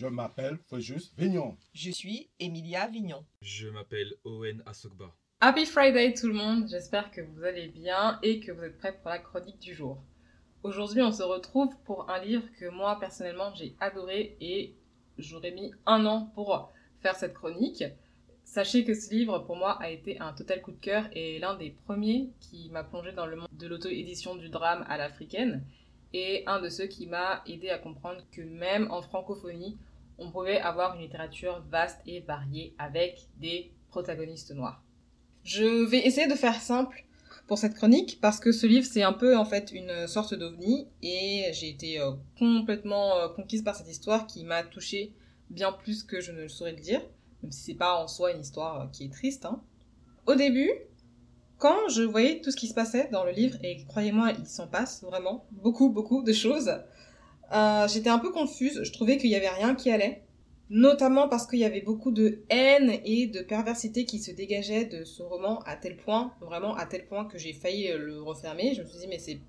Je m'appelle Fréjus Vignon. Je suis Emilia Vignon. Je m'appelle Owen Asokba. Happy Friday tout le monde, j'espère que vous allez bien et que vous êtes prêts pour la chronique du jour. Aujourd'hui on se retrouve pour un livre que moi personnellement j'ai adoré et j'aurais mis un an pour faire cette chronique. Sachez que ce livre pour moi a été un total coup de cœur et l'un des premiers qui m'a plongé dans le monde de l'auto-édition du drame à l'africaine et un de ceux qui m'a aidé à comprendre que même en francophonie, on pouvait avoir une littérature vaste et variée avec des protagonistes noirs. Je vais essayer de faire simple pour cette chronique parce que ce livre c'est un peu en fait une sorte d'ovni et j'ai été euh, complètement euh, conquise par cette histoire qui m'a touchée bien plus que je ne saurais le dire, même si c'est pas en soi une histoire euh, qui est triste. Hein. Au début, quand je voyais tout ce qui se passait dans le livre, et croyez-moi, il s'en passe vraiment beaucoup, beaucoup de choses, euh, j'étais un peu confuse. Je trouvais qu'il y avait rien qui allait. Notamment parce qu'il y avait beaucoup de haine et de perversité qui se dégageait de ce roman à tel point, vraiment à tel point que j'ai failli le refermer. Je me suis dit, mais c'est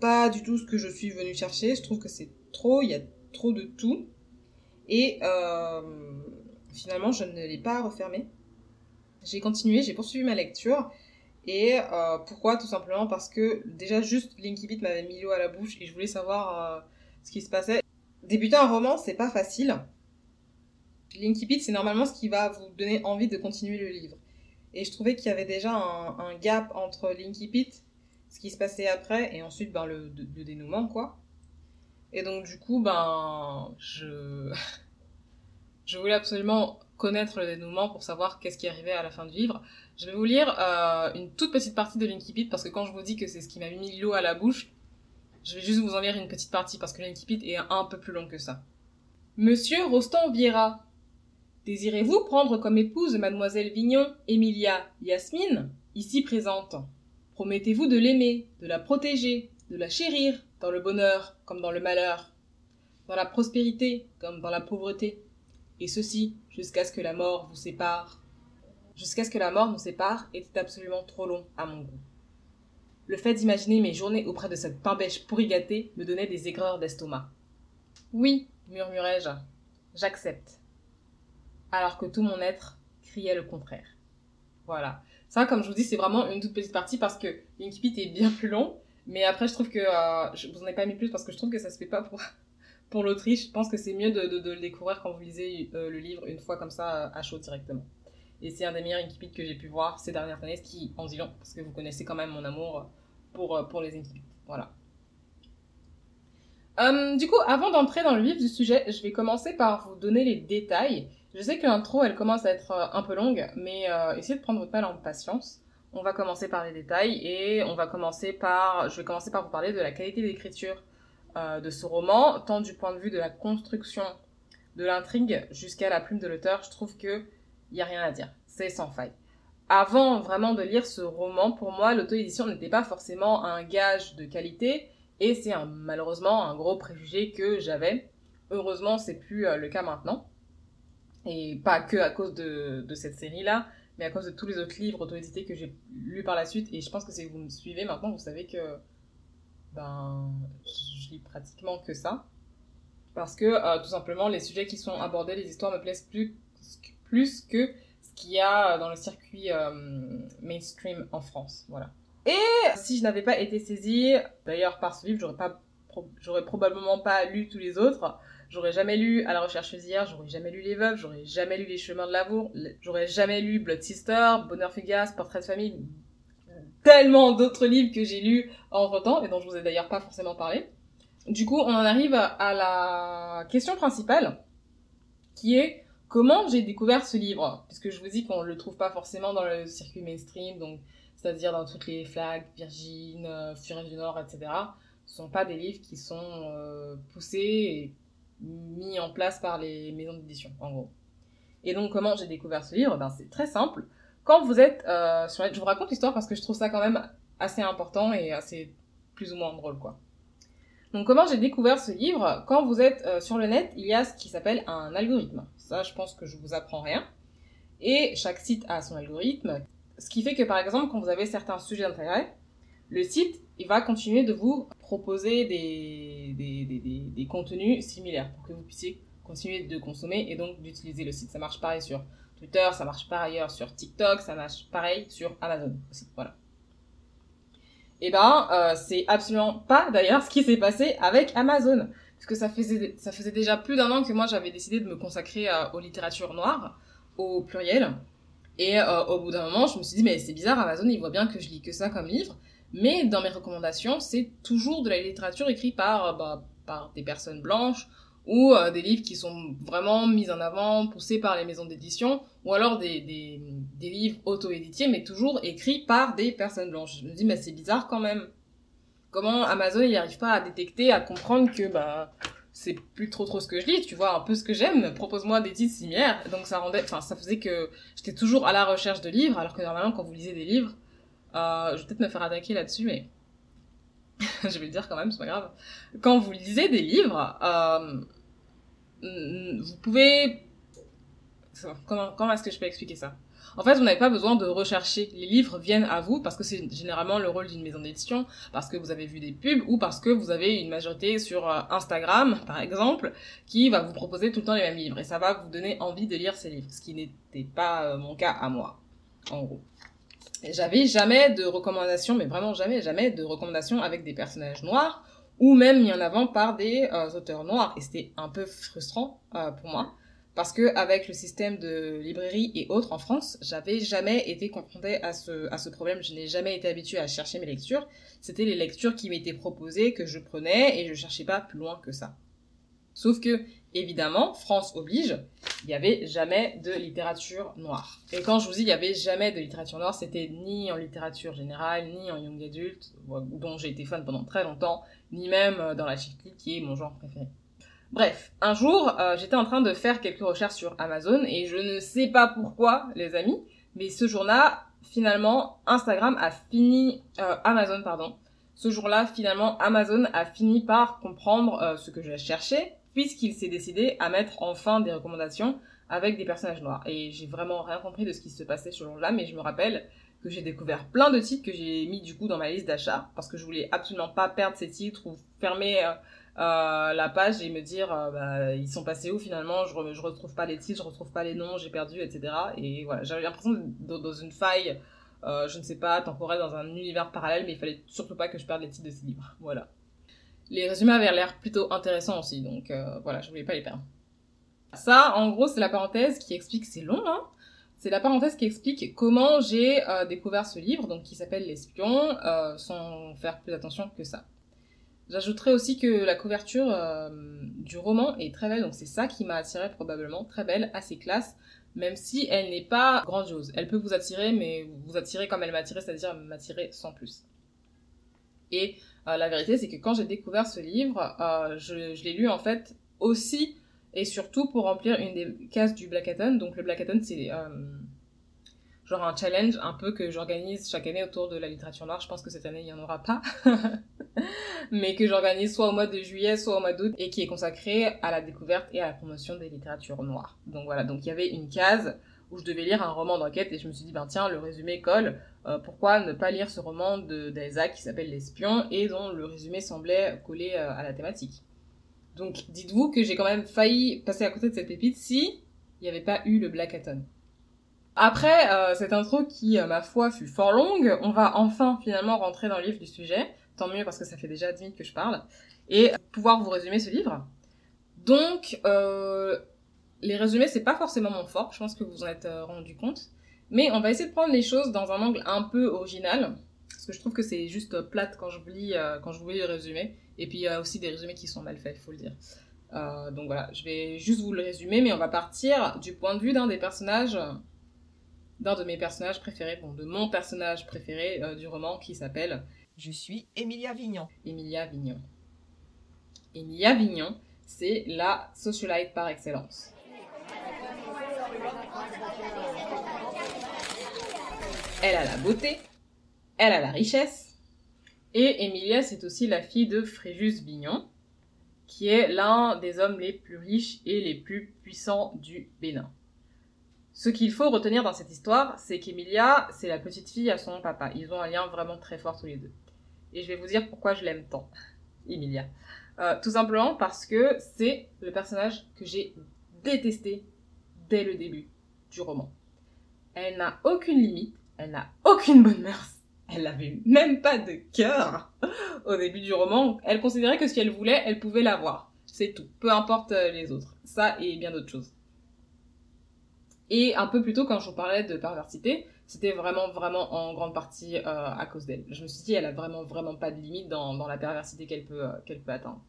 pas du tout ce que je suis venue chercher. Je trouve que c'est trop, il y a trop de tout. Et euh, finalement, je ne l'ai pas refermé. J'ai continué, j'ai poursuivi ma lecture. Et euh, pourquoi? Tout simplement parce que déjà juste Linkibit m'avait mis l'eau à la bouche et je voulais savoir euh, ce qui se passait. Débuter un roman, c'est pas facile. Linkipit, c'est normalement ce qui va vous donner envie de continuer le livre. Et je trouvais qu'il y avait déjà un, gap entre Linkipit, ce qui se passait après, et ensuite ben, le, dénouement, quoi. Et donc, du coup, ben, je, je voulais absolument connaître le dénouement pour savoir qu'est-ce qui arrivait à la fin du livre. Je vais vous lire euh, une toute petite partie de Linkipit parce que quand je vous dis que c'est ce qui m'a mis l'eau à la bouche, je vais juste vous en lire une petite partie parce que Linkipit est un peu plus long que ça. Monsieur Rostand Vieira, désirez-vous prendre comme épouse mademoiselle Vignon, Emilia, Yasmine, ici présente? Promettez-vous de l'aimer, de la protéger, de la chérir, dans le bonheur comme dans le malheur, dans la prospérité comme dans la pauvreté, et ceci jusqu'à ce que la mort vous sépare. Jusqu'à ce que la mort nous sépare était absolument trop long à mon goût. Le fait d'imaginer mes journées auprès de cette pain bêche pourri gâtée me donnait des aigreurs d'estomac. Oui, murmurai-je, j'accepte. Alors que tout mon être criait le contraire. Voilà. Ça, comme je vous dis, c'est vraiment une toute petite partie parce que Linkipit est bien plus long. Mais après, je trouve que euh, je vous en ai pas mis plus parce que je trouve que ça se fait pas pour pour l'Autriche. Je pense que c'est mieux de, de, le découvrir quand vous lisez euh, le livre une fois comme ça à chaud directement. Et c'est un des meilleurs Inkipit que j'ai pu voir ces dernières années, ce qui en dit long parce que vous connaissez quand même mon amour pour euh, pour les Inkipit. Voilà. du coup, avant d'entrer dans le vif du sujet, je vais commencer par vous donner les détails. Je sais que l'intro, elle commence à être un peu longue, mais essayez de prendre votre mal en patience. On va commencer par les détails et on va commencer par, je vais commencer par vous parler de la qualité d'écriture euh, de ce roman, tant du point de vue de la construction de l'intrigue jusqu'à la plume de l'auteur. Je trouve que y a rien à dire, c'est sans faille. Avant vraiment de lire ce roman, pour moi, l'auto-édition n'était pas forcément un gage de qualité et c'est malheureusement un gros préjugé que j'avais. Heureusement, c'est plus euh, le cas maintenant. Et pas que à cause de, cette série-là, mais à cause de tous les autres livres auto-édités que j'ai lus par la suite, et je pense que si vous me suivez maintenant, vous savez que ben, je lis pratiquement que ça. Parce que euh, tout simplement, les sujets qui sont abordés, les histoires me plaisent plus, plus que qu'il y a dans le circuit euh, mainstream en France. Voilà. Et si je n'avais pas été saisie, d'ailleurs par ce livre, j'aurais pas probablement pas lu tous les autres. J'aurais jamais lu À la recherche fusière, j'aurais jamais lu Les Veuves, j'aurais jamais lu Les Chemins de l'amour, j'aurais jamais lu Blood Sister, Bonheur fugace, Portrait de famille, tellement d'autres livres que j'ai lus entre temps et dont je vous ai d'ailleurs pas forcément parlé. Du coup, on en arrive à la question principale qui est comment j'ai découvert ce livre? Puisque je vous dis qu'on le trouve pas forcément dans le circuit mainstream donc c'est-à-dire dans toutes les flags, Virgin, euh, Furet du Nord, etc. Ce sont pas des livres qui sont euh, poussés et mis en place par les maisons d'édition, en gros. Et donc, comment j'ai découvert ce livre? Ben, c'est très simple. Quand vous êtes euh, sur Je vous raconte l'histoire parce que je trouve ça quand même assez important et assez plus ou moins drôle, quoi. Donc, comment j'ai découvert ce livre Quand vous êtes euh, sur le net, il y a ce qui s'appelle un algorithme. Ça, je pense que je vous apprends rien. Et chaque site a son algorithme. Ce qui fait que, par exemple, quand vous avez certains sujets d'intérêt, le site, il va continuer de vous proposer des, des, des, des, contenus similaires pour que vous puissiez continuer de consommer et donc d'utiliser le site. Ça marche pareil sur Twitter, ça marche par ailleurs sur TikTok, ça marche pareil sur Amazon aussi. Voilà. Et eh ben, euh, c'est absolument pas d'ailleurs ce qui s'est passé avec Amazon. Parce que ça faisait, déjà plus d'un an que moi j'avais décidé de me consacrer euh, aux littératures noires, au pluriel. Et euh, au bout d'un moment, je me suis dit, mais c'est bizarre, Amazon, il voit bien que je lis que ça comme livre. Mais dans mes recommandations, c'est toujours de la littérature écrite par, bah, par des personnes blanches ou euh, des livres qui sont vraiment mis en avant, poussés par les maisons d'édition, ou alors des, des, des livres auto-édités, mais toujours écrits par des personnes blanches. Je me dis, mais c'est bizarre quand même. Comment Amazon n'y arrive pas à détecter, à comprendre que bah c'est plus trop trop ce que je lis, tu vois, un peu ce que j'aime, propose-moi des titres similaires. Donc ça rendait, enfin ça faisait que j'étais toujours à la recherche de livres, alors que normalement quand vous lisez des livres, euh, je vais peut-être me faire attaquer là-dessus, mais je vais le dire quand même, c'est pas grave. Quand vous lisez des livres, euh, vous pouvez... Comment, comment est-ce que je peux expliquer ça? En fait, vous n'avez pas besoin de rechercher. Les livres viennent à vous parce que c'est généralement le rôle d'une maison d'édition, parce que vous avez vu des pubs ou parce que vous avez une majorité sur euh, Instagram, par exemple, qui va vous proposer tout le temps les mêmes livres. Et ça va vous donner envie de lire ces livres, ce qui n'était pas euh, mon cas à moi, en gros. J'avais jamais de recommandations, mais vraiment jamais, jamais de recommandations avec des personnages noirs ou même mis en avant par des euh, auteurs noirs. Et c'était un peu frustrant euh, pour moi parce que avec le système de librairie et autres en France, j'avais jamais été confrontée à ce, à ce problème. Je n'ai jamais été habituée à chercher mes lectures. C'était les lectures qui m'étaient proposées que je prenais et je cherchais pas plus loin que ça. Sauf que évidemment, France oblige, il n'y avait jamais de littérature noire. Et quand je vous dis il n'y avait jamais de littérature noire, c'était ni en littérature générale, ni en young adult, dont j'ai été fan pendant très longtemps, ni même euh, dans la chick qui est mon genre préféré. Bref, un jour, euh, j'étais en train de faire quelques recherches sur Amazon et je ne sais pas pourquoi, les amis, mais ce jour-là, finalement, Instagram a fini, euh, Amazon, pardon, ce jour-là, finalement, Amazon a fini par comprendre ce que je cherchais puisqu'il s'est décidé à mettre enfin des recommandations avec des personnages noirs. Et j'ai vraiment rien compris de ce qui se passait ce jour-là, mais je me rappelle que j'ai découvert plein de titres que j'ai mis du coup dans ma liste d'achat, parce que je voulais absolument pas perdre ces titres ou fermer euh, euh la page et me dire euh, bah, ils sont passés où finalement, je, je retrouve pas les titres, je retrouve pas les noms, j'ai perdu, etc. Et voilà, j'avais l'impression d'être dans une faille, je ne sais pas, temporelle, dans un univers parallèle, mais il fallait surtout pas que je perde les titres de ces livres. Voilà. Les résumés avaient l'air plutôt intéressants aussi, donc euh, voilà, je voulais pas les perdre. Ça, en gros, c'est la parenthèse qui explique, c'est long, hein c'est la parenthèse qui explique comment j'ai euh, découvert ce livre, donc qui s'appelle L'espion, euh, sans faire plus attention que ça. J'ajouterais aussi que la couverture du roman est très belle, donc c'est ça qui m'a attiré probablement, très belle, assez classe, même si elle n'est pas grandiose. Elle peut vous attirer, mais vous attirer comme elle m'a attiré, c'est-à-dire m'attirer sans plus. Et euh, la vérité, c'est que quand j'ai découvert ce livre, euh, je, l'ai lu en fait aussi et surtout pour remplir une des cases du Blackathon. Donc le Blackathon, c'est euh, genre un challenge un peu que j'organise chaque année autour de la littérature noire. Je pense que cette année, il n'y en aura pas. Mais que j'organise soit au mois de juillet, soit au mois d'août et qui est consacré à la découverte et à la promotion des littératures noires. Donc voilà, donc il y avait une case où je devais lire un roman d'enquête et je me suis dit, ben tiens, le résumé colle, euh, pourquoi ne pas lire ce roman d'Elsa qui s'appelle L'espion et dont le résumé semblait coller euh, à la thématique? Donc dites-vous que j'ai quand même failli passer à côté de cette pépite si il n'y avait pas eu le Black Hatton. Après euh, cette intro qui, ma foi, fut fort longue, on va enfin finalement rentrer dans le livre du sujet. Tant mieux parce que ça fait déjà 10 minutes que je parle. Et pouvoir vous résumer ce livre. Donc, les résumés, c'est pas forcément mon fort, je pense que vous vous en êtes euh, rendu compte. Mais on va essayer de prendre les choses dans un angle un peu original, parce que je trouve que c'est juste plate quand je vous lis, euh, quand je vous lis les résumés. Et puis il y a aussi des résumés qui sont mal faits, il faut le dire. Euh, donc voilà, je vais juste vous le résumer, mais on va partir du point de vue d'un des personnages, d'un de mes personnages préférés, bon, de mon personnage préféré du roman qui s'appelle Je suis Emilia Vignon. Emilia Vignon. Emilia Vignon, c'est la socialite par excellence. Elle a la beauté, elle a la richesse, et Emilia, c'est aussi la fille de Fréjus Vignon, qui est l'un des hommes les plus riches et les plus puissants du Bénin. Ce qu'il faut retenir dans cette histoire, c'est qu'Emilia, c'est la petite fille à son papa. Ils ont un lien vraiment très fort tous les deux. Et je vais vous dire pourquoi je l'aime tant, Emilia. Euh, tout simplement parce que c'est le personnage que j'ai détesté dès le début du roman. Elle n'a aucune limite, elle n'a aucune bonne mœurs, elle n'avait même pas de cœur au début du roman. Elle considérait que si elle voulait, elle pouvait l'avoir. C'est tout, peu importe euh, les autres. Ça et bien d'autres choses. Et un peu plus tôt, quand je vous parlais de perversité, c'était vraiment, vraiment en grande partie euh, à cause d'elle. Je me suis dit, elle a vraiment, vraiment pas de limite dans, la perversité qu'elle peut, euh, qu'elle peut atteindre.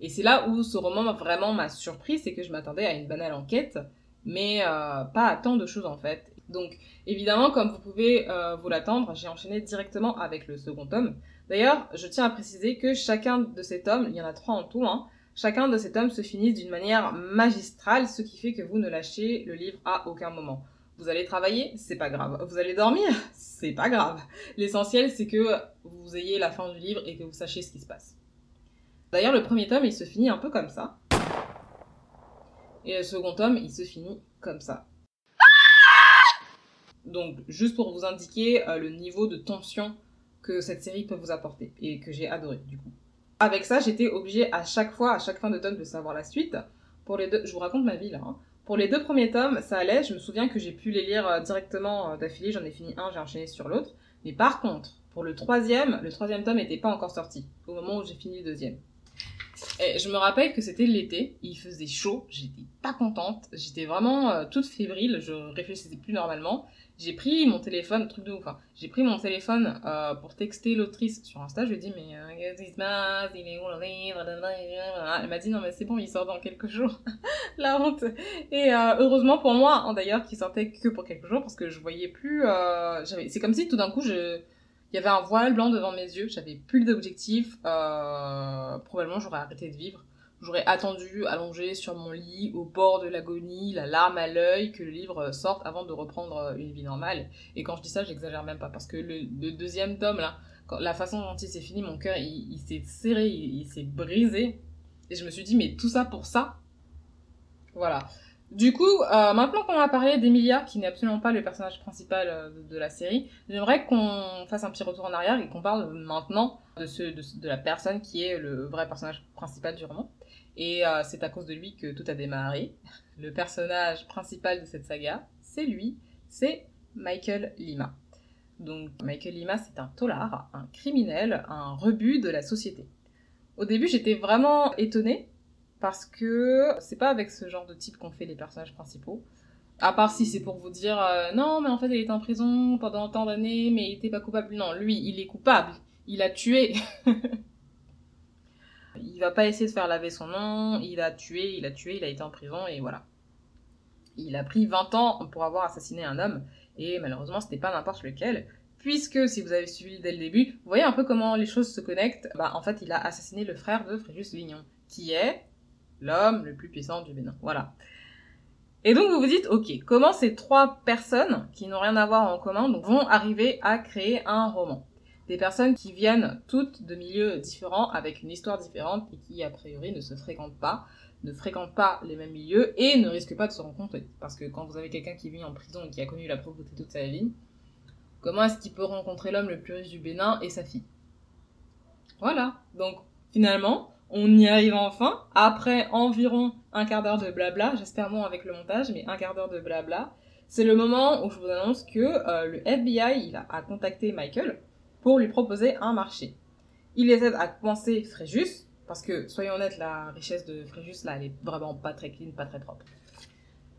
Et c'est là où ce roman vraiment m'a surpris, c'est que je m'attendais à une banale enquête, mais euh, pas à tant de choses en fait. Donc, évidemment, comme vous pouvez euh, vous l'attendre, j'ai enchaîné directement avec le second tome. D'ailleurs, je tiens à préciser que chacun de ces tomes, il y en a trois en tout, hein, chacun de ces tomes se finissent d'une manière magistrale, ce qui fait que vous ne lâchez le livre à aucun moment. Vous allez travailler, c'est pas grave. Vous allez dormir, c'est pas grave. L'essentiel, c'est que vous ayez la fin du livre et que vous sachiez ce qui se passe. D'ailleurs, le premier tome, il se finit un peu comme ça. Et le second tome, il se finit comme ça. Donc, juste pour vous indiquer euh, le niveau de tension que cette série peut vous apporter et que j'ai adoré du coup. Avec ça, j'étais obligée à chaque fois, à chaque fin de tome, de savoir la suite. Pour les deux, je vous raconte ma vie là. Hein. Pour les deux premiers tomes, ça allait. Je me souviens que j'ai pu les lire euh, directement euh, d'affilée. J'en ai fini un, j'ai enchaîné sur l'autre. Mais par contre, pour le troisième, le troisième tome n'était pas encore sorti au moment où j'ai fini le deuxième. Je me rappelle que c'était l'été, il faisait chaud, j'étais pas contente, j'étais vraiment euh, toute fébrile, je réfléchissais plus normalement. J'ai pris mon téléphone, truc de ouf, hein. j'ai pris mon téléphone euh, pour texter l'autrice sur Insta, je lui ai dit mais euh, qu'est-ce qui se passe, il est où le livre, elle m'a dit non mais c'est bon, il sort dans quelques jours, la honte. Et heureusement pour moi, hein, d'ailleurs, qu'il sortait que pour quelques jours parce que je voyais plus, c'est comme si tout d'un coup je il y avait un voile blanc devant mes yeux, j'avais plus d'objectif, euh, probablement j'aurais arrêté de vivre. J'aurais attendu, allongé sur mon lit, au bord de l'agonie, la larme à l'œil, que le livre sorte avant de reprendre une vie normale. Et quand je dis ça, j'exagère même pas, parce que le, deuxième tome, là, la façon dont il s'est fini, mon cœur, il, s'est serré, il s'est brisé. Et je me suis dit, mais tout ça pour ça? Voilà. Du coup, euh, maintenant qu'on a parlé d'Emilia, qui n'est absolument pas le personnage principal euh, de, la série, j'aimerais qu'on fasse un petit retour en arrière et qu'on parle maintenant de, ce, de, de, la personne qui est le vrai personnage principal du roman. Et euh, c'est à cause de lui que tout a démarré. Le personnage principal de cette saga, c'est lui, c'est Michael Lima. Donc Michael Lima, c'est un tolard, un criminel, un rebut de la société. Au début, j'étais vraiment étonnée parce que c'est pas avec ce genre de type qu'on fait les personnages principaux. À part si c'est pour vous dire euh, non, mais en fait il est en prison pendant tant d'années, mais il était pas coupable. Non, lui, il est coupable. Il a tué. il va pas essayer de faire laver son nom. Il a tué, il a tué, il a été en prison et voilà. Il a pris 20 ans pour avoir assassiné un homme et malheureusement c'était pas n'importe lequel. Puisque si vous avez suivi dès le début, vous voyez un peu comment les choses se connectent. Bah en fait il a assassiné le frère de Fréjus Vignon, qui est l'homme le plus puissant du Bénin. Voilà. Et donc vous vous dites, ok, comment ces trois personnes qui n'ont rien à voir en commun vont arriver à créer un roman? Des personnes qui viennent toutes de milieux différents, avec une histoire différente et qui a priori ne se fréquentent pas, ne fréquentent pas les mêmes milieux et ne risquent pas de se rencontrer. Parce que quand vous avez quelqu'un qui vit en prison et qui a connu la pauvreté toute sa vie, comment est-ce qu'il peut rencontrer l'homme le plus riche du Bénin et sa fille? Voilà. Donc finalement, on y arrive enfin, après environ un quart d'heure de blabla, j'espère non avec le montage, mais un quart d'heure de blabla. C'est le moment où je vous annonce que euh, le FBI il a, contacté Michael pour lui proposer un marché. Il les aide à penser Fréjus, parce que, soyons honnêtes, la richesse de Fréjus, là, elle est vraiment pas très clean, pas très propre.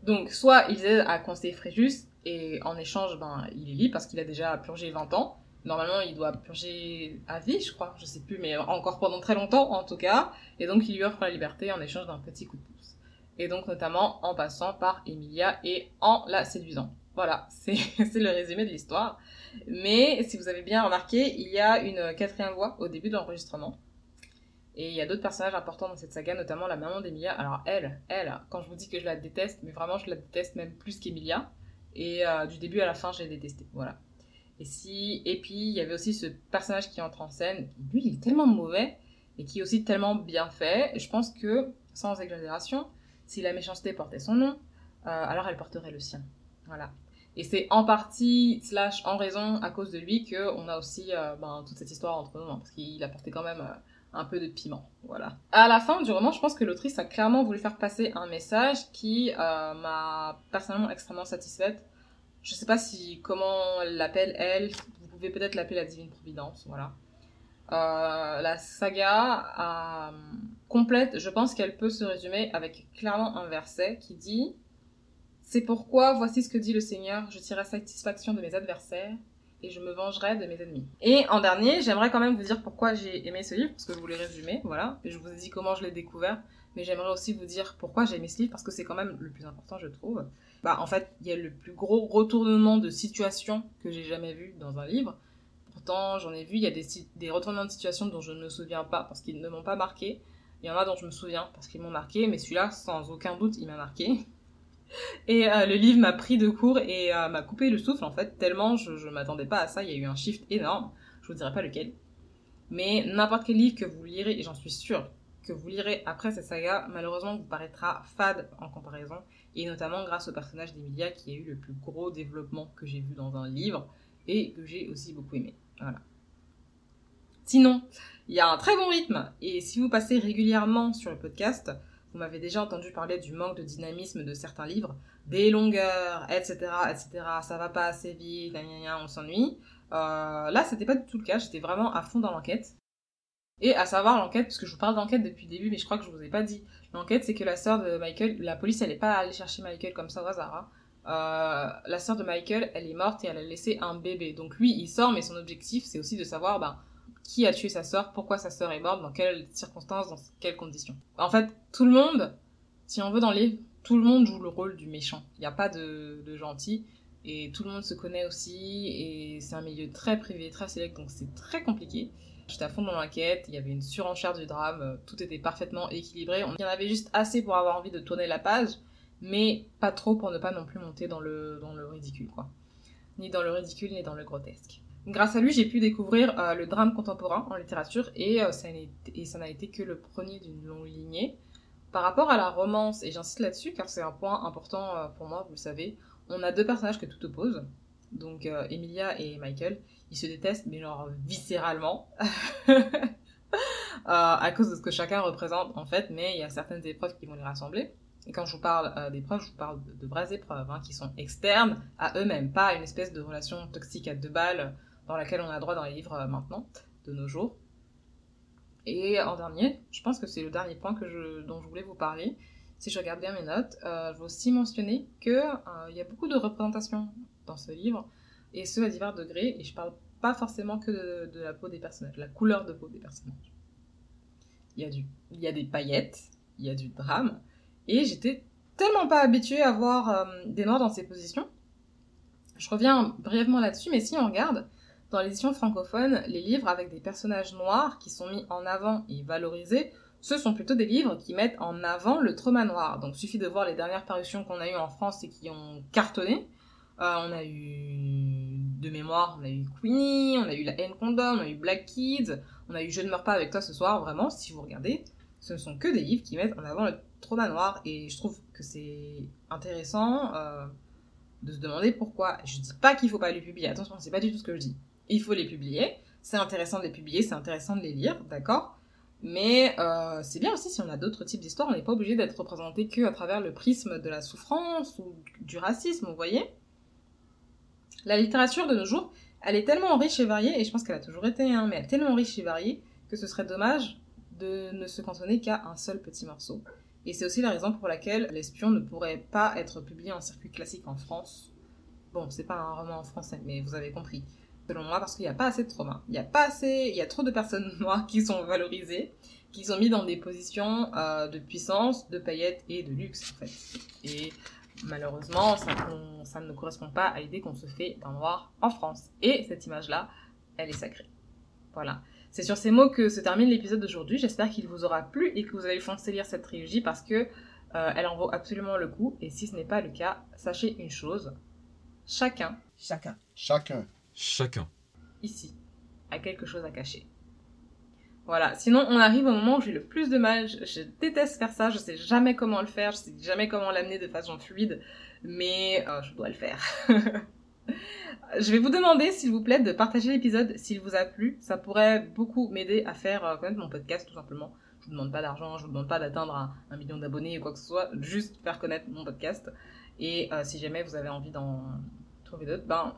Donc, soit ils aident à conseiller Fréjus, et en échange, ben, il est libre parce qu'il a déjà purgé 20 ans, Normalement, il doit purger à vie, je crois, je sais plus, mais encore pendant très longtemps en tout cas. Et donc, il lui offre la liberté en échange d'un petit coup de pouce. Et donc, notamment en passant par Emilia et en la séduisant. Voilà, c'est le résumé de l'histoire. Mais si vous avez bien remarqué, il y a une quatrième voix au début de l'enregistrement. Et il y a d'autres personnages importants dans cette saga, notamment la maman d'Emilia. Alors elle, elle, quand je vous dis que je la déteste, mais vraiment je la déteste même plus qu'Emilia. Et euh, du début à la fin, je l'ai détestée. Voilà. Et, si... et puis, il y avait aussi ce personnage qui entre en scène. Lui, il est tellement mauvais et qui est aussi tellement bien fait. Je pense que, sans exagération, si la méchanceté portait son nom, euh, alors elle porterait le sien. Voilà. Et c'est en partie, slash en raison, à cause de lui, qu'on a aussi euh, ben, toute cette histoire entre nous, hein, parce qu'il a porté quand même euh, un peu de piment, voilà. À la fin du roman, je pense que l'autrice a clairement voulu faire passer un message qui m'a personnellement extrêmement satisfaite. Je sais pas si comment elle l'appelle elle, vous pouvez peut-être l'appeler la divine providence, voilà. Euh, la saga euh, complète, je pense qu'elle peut se résumer avec clairement un verset qui dit C'est pourquoi voici ce que dit le Seigneur, je tirerai satisfaction de mes adversaires et je me vengerai de mes ennemis. Et en dernier, j'aimerais quand même vous dire pourquoi j'ai aimé ce livre, parce que je vous l'ai résumé, voilà, et je vous ai dit comment je l'ai découvert, mais j'aimerais aussi vous dire pourquoi j'ai aimé ce livre, parce que c'est quand même le plus important, je trouve. Bah, en fait, il y a le plus gros retournement de situation que j'ai jamais vu dans un livre. Pourtant, j'en ai vu, il y a des, des retournements de situation dont je ne me souviens pas, parce qu'ils ne m'ont pas marqué. Il y en a dont je me souviens, parce qu'ils m'ont marqué, mais celui-là, sans aucun doute, il m'a marqué. Et euh, le livre m'a pris de court et euh, m'a coupé le souffle en fait, tellement je, je m'attendais pas à ça, il y a eu un shift énorme, je vous dirai pas lequel. Mais n'importe quel livre que vous lirez, et j'en suis sûre, que vous lirez après cette saga, malheureusement vous paraîtra fade en comparaison, et notamment grâce au personnage d'Emilia qui a eu le plus gros développement que j'ai vu dans un livre, et que j'ai aussi beaucoup aimé. Voilà. Sinon, il y a un très bon rythme, et si vous passez régulièrement sur le podcast, vous m'avez déjà entendu parler du manque de dynamisme de certains livres, des longueurs, etc., etc. Ça va pas assez vite, on s'ennuie. Euh, là, c'était pas du tout le cas. J'étais vraiment à fond dans l'enquête. Et à savoir l'enquête, parce que je vous parle d'enquête depuis le début, mais je crois que je vous ai pas dit. L'enquête, c'est que la sœur de Michael, la police, elle est pas allée chercher Michael comme ça au hasard. Hein. Euh, la sœur de Michael, elle est morte et elle a laissé un bébé. Donc lui, il sort, mais son objectif, c'est aussi de savoir, ben, qui a tué sa sœur, pourquoi sa sœur est morte, dans quelles circonstances, dans quelles conditions. En fait, tout le monde, si on veut dans les tout le monde joue le rôle du méchant. Il n'y a pas de, gentil. Et tout le monde se connaît aussi. Et c'est un milieu très privé, très sélect, donc c'est très compliqué. J'étais à fond dans l'enquête, il y avait une surenchère du drame, tout était parfaitement équilibré. Il y en avait juste assez pour avoir envie de tourner la page, mais pas trop pour ne pas non plus monter dans le, dans le ridicule, quoi. Ni dans le ridicule, ni dans le grotesque. Grâce à lui, j'ai pu découvrir euh, le drame contemporain en littérature et, euh, ça et ça n'a été que le premier d'une longue lignée. Par rapport à la romance, et j'insiste là-dessus car c'est un point important euh, pour moi, vous le savez, on a deux personnages que tout oppose. Donc Emilia et Michael, ils se détestent mais genre viscéralement. à cause de ce que chacun représente en fait, mais il y a certaines épreuves qui vont les rassembler. Et quand je vous parle d'épreuves, je vous parle de, vraies épreuves hein, qui sont externes à eux-mêmes, pas une espèce de relation toxique à deux balles dans laquelle on a droit dans les livres euh, maintenant, de nos jours. Et en dernier, je pense que c'est le dernier point dont je voulais vous parler. Si je regarde bien mes notes, euh, je veux aussi mentionner qu'il euh, y a beaucoup de représentations dans ce livre, et ce à divers degrés, et je parle pas forcément que de, la peau des personnages, la couleur de peau des personnages. Il y a, y a des paillettes, il y a du drame, et j'étais tellement pas habituée à voir euh, des noirs dans ces positions. Je reviens brièvement là-dessus, mais si on regarde, dans l'édition francophone, les livres avec des personnages noirs qui sont mis en avant et valorisés, ce sont plutôt des livres qui mettent en avant le trauma noir. Donc, il suffit de voir les dernières parutions qu'on a eues en France et qui ont cartonné. Euh, on a eu de mémoire, on a eu Queenie, on a eu La haine donne, on a eu Black Kids, on a eu Je ne meurs pas avec toi ce soir. Vraiment, si vous regardez, ce ne sont que des livres qui mettent en avant le trauma noir et je trouve que c'est intéressant euh, de se demander pourquoi. Je dis pas qu'il faut pas les publier, attention, c'est pas du tout ce que je dis il faut les publier. C'est intéressant de les publier, c'est intéressant de les lire, d'accord? Mais euh, c'est bien aussi si on a d'autres types d'histoires, on n'est pas obligé d'être représenté que à travers le prisme de la souffrance ou du racisme, vous voyez? La littérature de nos jours, elle est tellement riche et variée, et je pense qu'elle a toujours été, hein, mais elle est tellement riche et variée que ce serait dommage de ne se cantonner qu'à un seul petit morceau. Et c'est aussi la raison pour laquelle L'espion ne pourrait pas être publié en circuit classique en France. Bon, c'est pas un roman en français, mais vous avez compris selon moi, parce qu'il n'y a pas assez de trauma. Il y a pas assez, il y a trop de personnes noires qui sont valorisées, qui sont mises dans des positions euh, de puissance, de paillettes et de luxe, en fait. Et malheureusement, ça, ça ne correspond pas à l'idée qu'on se fait d'un noir en France. Et cette image-là, elle est sacrée. Voilà. C'est sur ces mots que se termine l'épisode d'aujourd'hui. J'espère qu'il vous aura plu et que vous allez foncer lire cette trilogie parce que euh, elle en vaut absolument le coup. Et si ce n'est pas le cas, sachez une chose. Chacun. Chacun. Chacun Chacun. Ici, a quelque chose à cacher. Voilà. Sinon, on arrive au moment où j'ai le plus de mal. Je, déteste faire ça. Je sais jamais comment le faire. Je sais jamais comment l'amener de façon fluide. Mais euh, je dois le faire. Je vais vous demander, s'il vous plaît, de partager l'épisode s'il vous a plu. Ça pourrait beaucoup m'aider à faire euh, connaître mon podcast, tout simplement. Je vous demande pas d'argent, je vous demande pas d'atteindre un, un million d'abonnés ou quoi que ce soit, juste faire connaître mon podcast. Et euh, si jamais vous avez envie d'en trouver d'autres, ben,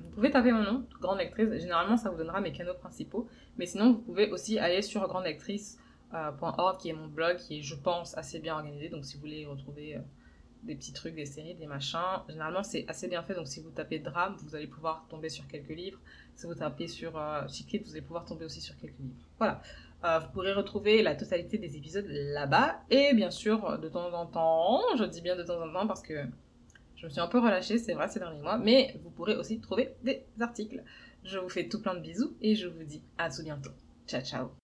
vous pouvez taper mon nom, Grande Lectrice. Généralement, ça vous donnera mes canaux principaux. Mais sinon, vous pouvez aussi aller sur grandelectrice.org, qui est mon blog, qui est, je pense, assez bien organisé. Donc, si vous voulez retrouver euh, des petits trucs, des séries, des machins, généralement, c'est assez bien fait. Donc, si vous tapez drame, vous allez pouvoir tomber sur quelques livres. Si vous tapez sur euh, vous allez pouvoir tomber aussi sur quelques livres. Voilà. Euh, vous pourrez retrouver la totalité des épisodes là-bas. Et bien sûr, de temps en temps, je dis bien de temps en temps parce que je me suis un peu relâchée, c'est vrai, ces derniers mois, mais vous pourrez aussi trouver des articles. Je vous fais tout plein de bisous et je vous dis à tout bientôt. Ciao, ciao